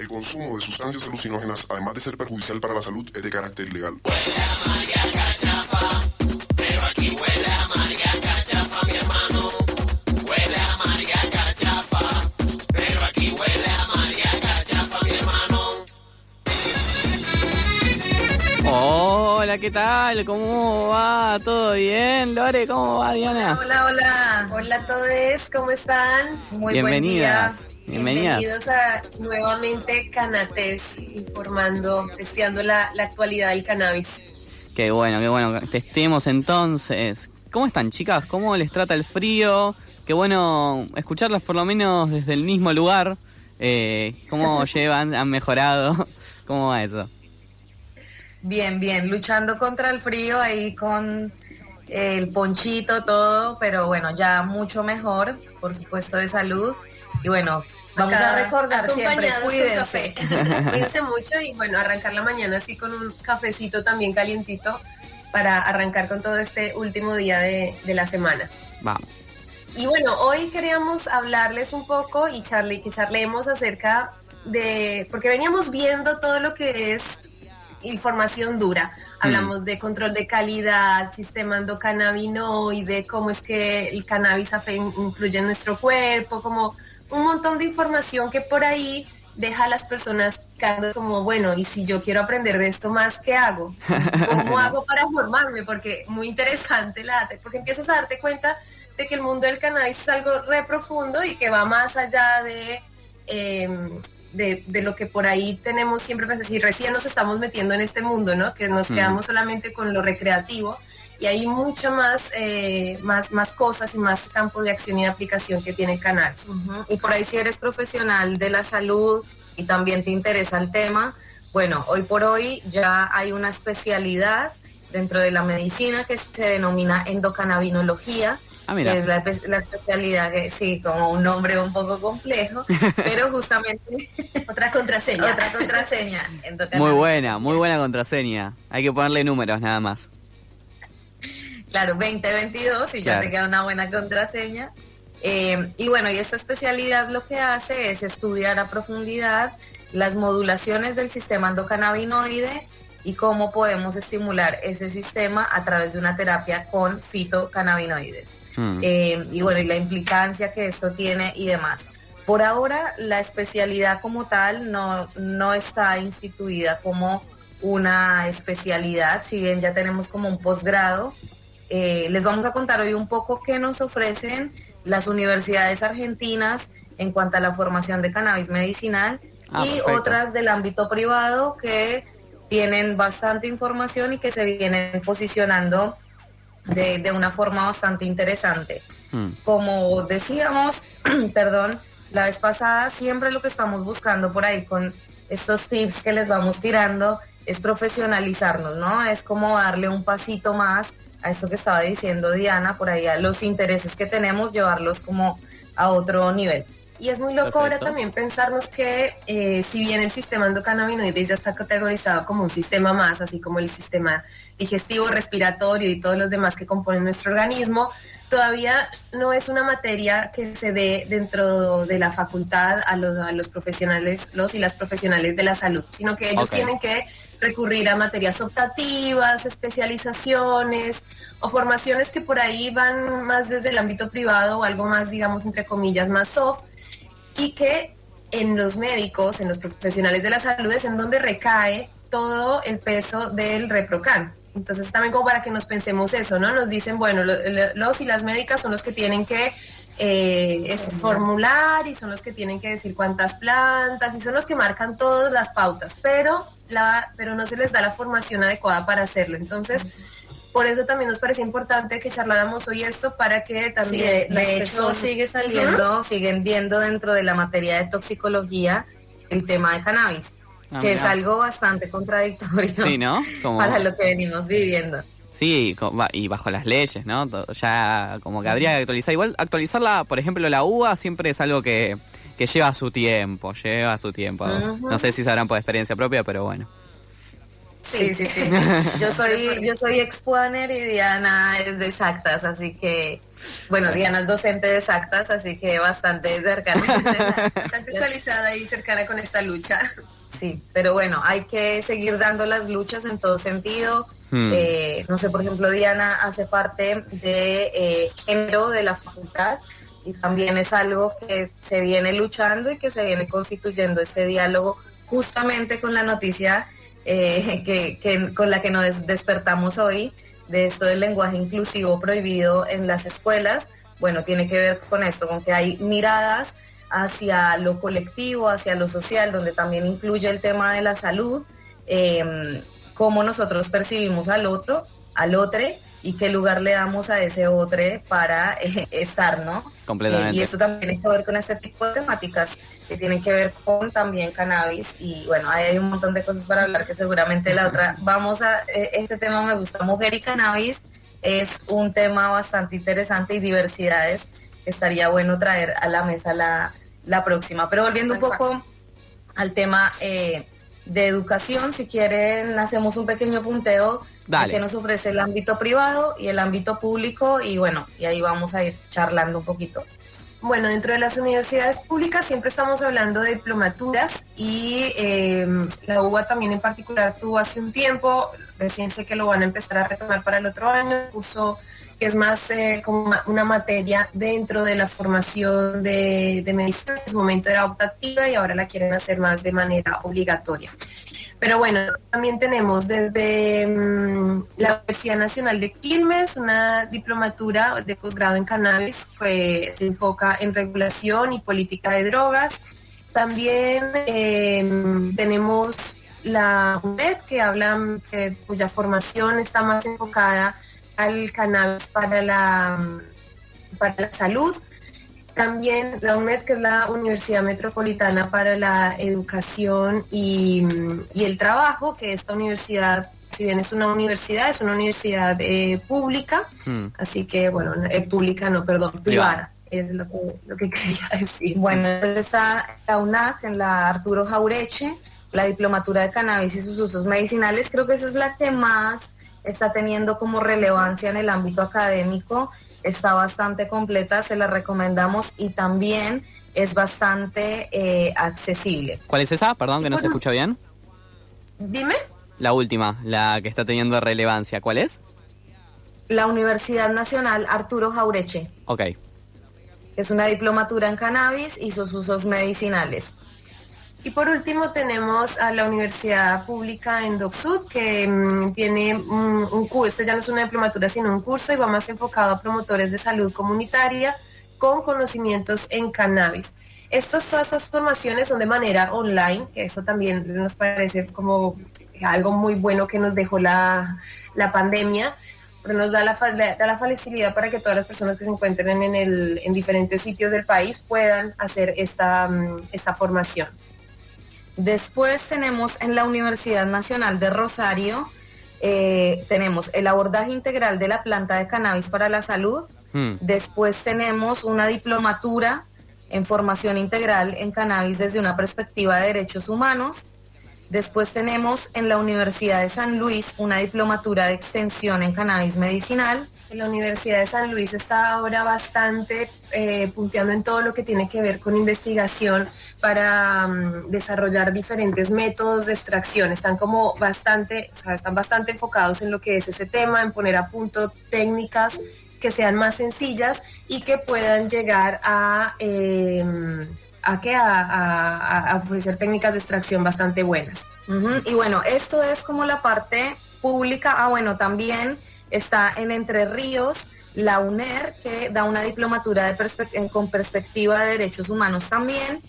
El consumo de sustancias alucinógenas, además de ser perjudicial para la salud, es de carácter ilegal. Hola, ¿qué tal? ¿Cómo va? ¿Todo bien? Lore, ¿cómo va, Diana? Hola, hola. Hola a todos, ¿cómo están? Muy Bienvenidas. buen Bienvenidas. Bienvenidos a nuevamente Canates, informando, testeando la, la actualidad del cannabis. Qué bueno, qué bueno. Testemos entonces. ¿Cómo están, chicas? ¿Cómo les trata el frío? Qué bueno escucharlas por lo menos desde el mismo lugar. Eh, ¿Cómo llevan? ¿Han mejorado? ¿Cómo va eso? Bien, bien. Luchando contra el frío ahí con el ponchito, todo, pero bueno, ya mucho mejor, por supuesto, de salud. Y bueno, vamos Acá, a recordar siempre, acompañados con cuídense. café. Cuídense mucho y bueno, arrancar la mañana así con un cafecito también calientito para arrancar con todo este último día de, de la semana. Vamos. Y bueno, hoy queríamos hablarles un poco y charle, que charlemos acerca de, porque veníamos viendo todo lo que es información dura. Hablamos de control de calidad, sistema endocannabinoide, cómo es que el cannabis influye en nuestro cuerpo, como un montón de información que por ahí deja a las personas como, bueno, y si yo quiero aprender de esto más, ¿qué hago? ¿Cómo hago para formarme? Porque muy interesante la porque empiezas a darte cuenta de que el mundo del cannabis es algo re profundo y que va más allá de, eh, de, de lo que por ahí tenemos siempre, pues así, recién nos estamos metiendo en este mundo, ¿no? Que nos Mm. quedamos solamente con lo recreativo y hay mucho más, eh, más, más cosas y más campo de acción y de aplicación que tiene el. Ujú. Y por ahí si eres profesional de la salud y también te interesa el tema, bueno, hoy por hoy ya hay una especialidad dentro de la medicina que se denomina endocannabinología. Ah, mira. es la, espe- la especialidad que sí, como un nombre un poco complejo, pero justamente Otra contraseña. otra contraseña. Muy buena, muy buena contraseña. Hay que ponerle números nada más. Claro, 2022 y Claro. ya te queda una buena contraseña. Eh, y bueno, y esta especialidad lo que hace es estudiar a profundidad las modulaciones del sistema endocannabinoide y cómo podemos estimular ese sistema a través de una terapia con fitocannabinoides. Mm. Eh, y bueno, y la implicancia que esto tiene y demás. Por ahora, la especialidad como tal no, no está instituida como una especialidad, si bien ya tenemos como un posgrado. Eh, les vamos a contar hoy un poco qué nos ofrecen las universidades argentinas en cuanto a la formación de cannabis medicinal Ah, y perfecto. otras del ámbito privado que tienen bastante información y que se vienen posicionando de, de una forma bastante interesante. Mm. Como decíamos, perdón, la vez pasada, siempre lo que estamos buscando por ahí con estos tips que les vamos tirando es profesionalizarnos, ¿no? Es como darle un pasito más a esto que estaba diciendo Diana, por ahí a los intereses que tenemos, llevarlos como a otro nivel. Y es muy loco ahora también pensarnos que eh, si bien el sistema endocannabinoide ya está categorizado como un sistema más, así como el sistema digestivo, respiratorio y todos los demás que componen nuestro organismo, todavía no es una materia que se dé dentro de la facultad a los, a los profesionales, los y las profesionales de la salud, sino que ellos tienen que recurrir a materias optativas, especializaciones o formaciones que por ahí van más desde el ámbito privado o algo más, digamos, entre comillas, más soft y que en los médicos, en los profesionales de la salud es en donde recae todo el peso del reprocan. Entonces también como para que nos pensemos eso, ¿no? Nos dicen, bueno, lo- lo- los y las médicas son los que tienen que eh, es formular y son los que tienen que decir cuántas plantas y son los que marcan todas las pautas, pero, la, pero no se les da la formación adecuada para hacerlo. Entonces, por eso también nos parece importante que charláramos hoy esto para que Sí, también de, hecho personas- sigue saliendo, siguen viendo dentro de la materia de toxicología el tema de cannabis, Ah, que es algo bastante contradictorio Sí, ¿no? Como- para lo que venimos viviendo. Sí, y bajo las leyes, ¿no? Ya como que habría que actualizar. Igual actualizarla, por ejemplo, la uva siempre es algo que, que lleva su tiempo, lleva su tiempo. No sé si sabrán por experiencia propia, pero bueno. Sí, sí, sí. Yo soy, yo soy exponer y Diana es de exactas, así que, bueno, Diana es docente de exactas, así que bastante cercana. Bastante actualizada y cercana con esta lucha. Sí, pero bueno, hay que seguir dando las luchas en todo sentido. Hmm. Eh, no sé, por ejemplo, Diana hace parte de eh, género de la facultad y también es algo que se viene luchando y que se viene constituyendo este diálogo justamente con la noticia eh, que, que- con la que nos des- despertamos hoy de esto del lenguaje inclusivo prohibido en las escuelas. Bueno, tiene que ver con esto, con que hay miradas hacia lo colectivo, hacia lo social, donde también incluye el tema de la salud, eh, cómo nosotros percibimos al otro, al otro, y qué lugar le damos a ese otro para eh, estar, ¿no? Completamente. Eh, y esto también tiene que ver con este tipo de temáticas que tienen que ver con también cannabis y bueno, ahí hay un montón de cosas para hablar que seguramente la otra, vamos a, eh, este tema me gusta, mujer y cannabis es un tema bastante interesante y diversidades que estaría bueno traer a la mesa la, la próxima. Pero volviendo un poco al tema eh, de educación, si quieren hacemos un pequeño punteo Dale. de qué nos ofrece el ámbito privado y el ámbito público y bueno, y ahí vamos a ir charlando un poquito. Bueno, dentro de las universidades públicas siempre estamos hablando de diplomaturas y eh, la UBA también en particular tuvo hace un tiempo, recién sé que lo van a empezar a retomar para el otro año, curso que es más eh, como una materia dentro de la formación de, de medicina, en su momento era optativa y ahora la quieren hacer más de manera obligatoria. Pero bueno, también tenemos desde mm, la Universidad Nacional de Quilmes una diplomatura de posgrado en cannabis que se enfoca en regulación y política de drogas. También eh, tenemos la UNED que habla, que- cuya formación está más enfocada al cannabis para la, para la salud. También la UNED, que es la Universidad Metropolitana para la Educación y, y el Trabajo, que esta universidad, si bien es una universidad, es una universidad eh, pública, Hmm. así que, bueno, eh, pública no, perdón, Privada. es lo que, lo que quería decir. Bueno, está la UNAC, en la Arturo Jaureche, la diplomatura de cannabis y sus usos medicinales. Creo que esa es la que más está teniendo como relevancia en el ámbito académico. Está bastante completa, se la recomendamos y también es bastante eh, accesible. ¿Cuál es esa? Perdón, que no se escucha bien. Dime. La última, la que está teniendo relevancia. ¿Cuál es? La Universidad Nacional Arturo Jaureche, Ok. es una diplomatura en cannabis y sus usos medicinales. Y por último tenemos a la Universidad Pública en Docsud, que mm, tiene mm, un curso, esto ya no es una diplomatura, sino un curso y va más enfocado a promotores de salud comunitaria con conocimientos en cannabis. Estas, todas estas formaciones son de manera online, que eso también nos parece como algo muy bueno que nos dejó la, la pandemia, pero nos da la, da la facilidad para que todas las personas que se encuentren en, el, en diferentes sitios del país puedan hacer esta, mm, esta formación. Después tenemos en la Universidad Nacional de Rosario, eh, tenemos el abordaje integral de la planta de cannabis para la salud. Hmm. Después tenemos una diplomatura en formación integral en cannabis desde una perspectiva de derechos humanos. Después tenemos en la Universidad de San Luis una diplomatura de extensión en cannabis medicinal. La Universidad de San Luis está ahora bastante eh, punteando en todo lo que tiene que ver con investigación para mm, desarrollar diferentes métodos de extracción. Están como bastante, o sea, están bastante enfocados en lo que es ese tema, en poner a punto técnicas que sean más sencillas y que puedan llegar a, eh, a, a, ofrecer técnicas de extracción bastante buenas. Y bueno, esto es como la parte pública. Ah, bueno, también está en Entre Ríos la UNER, que da una diplomatura de con perspectiva de derechos humanos también.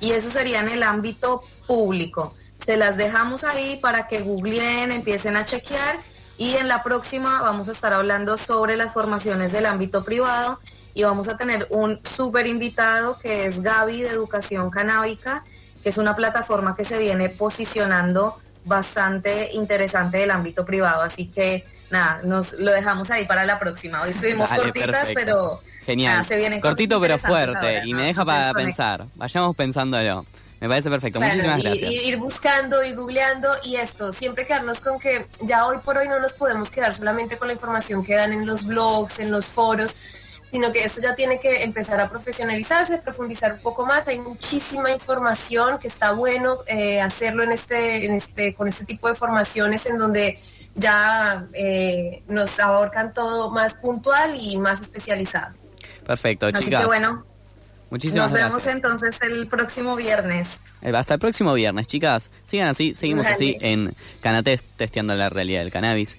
Y eso sería en el ámbito público. Se las dejamos ahí para que googleen, empiecen a chequear. Y en la próxima vamos a estar hablando sobre las formaciones del ámbito privado y vamos a tener un súper invitado que es Gaby de Educación Canábica, que es una plataforma que se viene posicionando bastante interesante del ámbito privado. Así que nada, nos lo dejamos ahí para la próxima. Hoy estuvimos Dale, cortitas, perfecto. pero Genial. nada, se vienen cosas Cortito pero fuerte. ahora, y me deja Entonces, para conecta. pensar. Vayamos pensándolo. Me parece perfecto. Claro, Muchísimas y- gracias. ir buscando, ir googleando y esto, siempre quedarnos con que ya hoy por hoy no nos podemos quedar solamente con la información que dan en los blogs, en los foros, sino que esto ya tiene que empezar a profesionalizarse, profundizar un poco más. Hay muchísima información que está bueno eh, hacerlo en este, en este, con este tipo de formaciones en donde ya eh, nos aborcan todo más puntual y más especializado. Perfecto, Así chicas. que bueno, Muchísimas nos vemos gracias. entonces el próximo viernes. Eh, Hasta el próximo viernes, chicas. Sigan así, seguimos Dale. así en Canatest testeando la realidad del cannabis.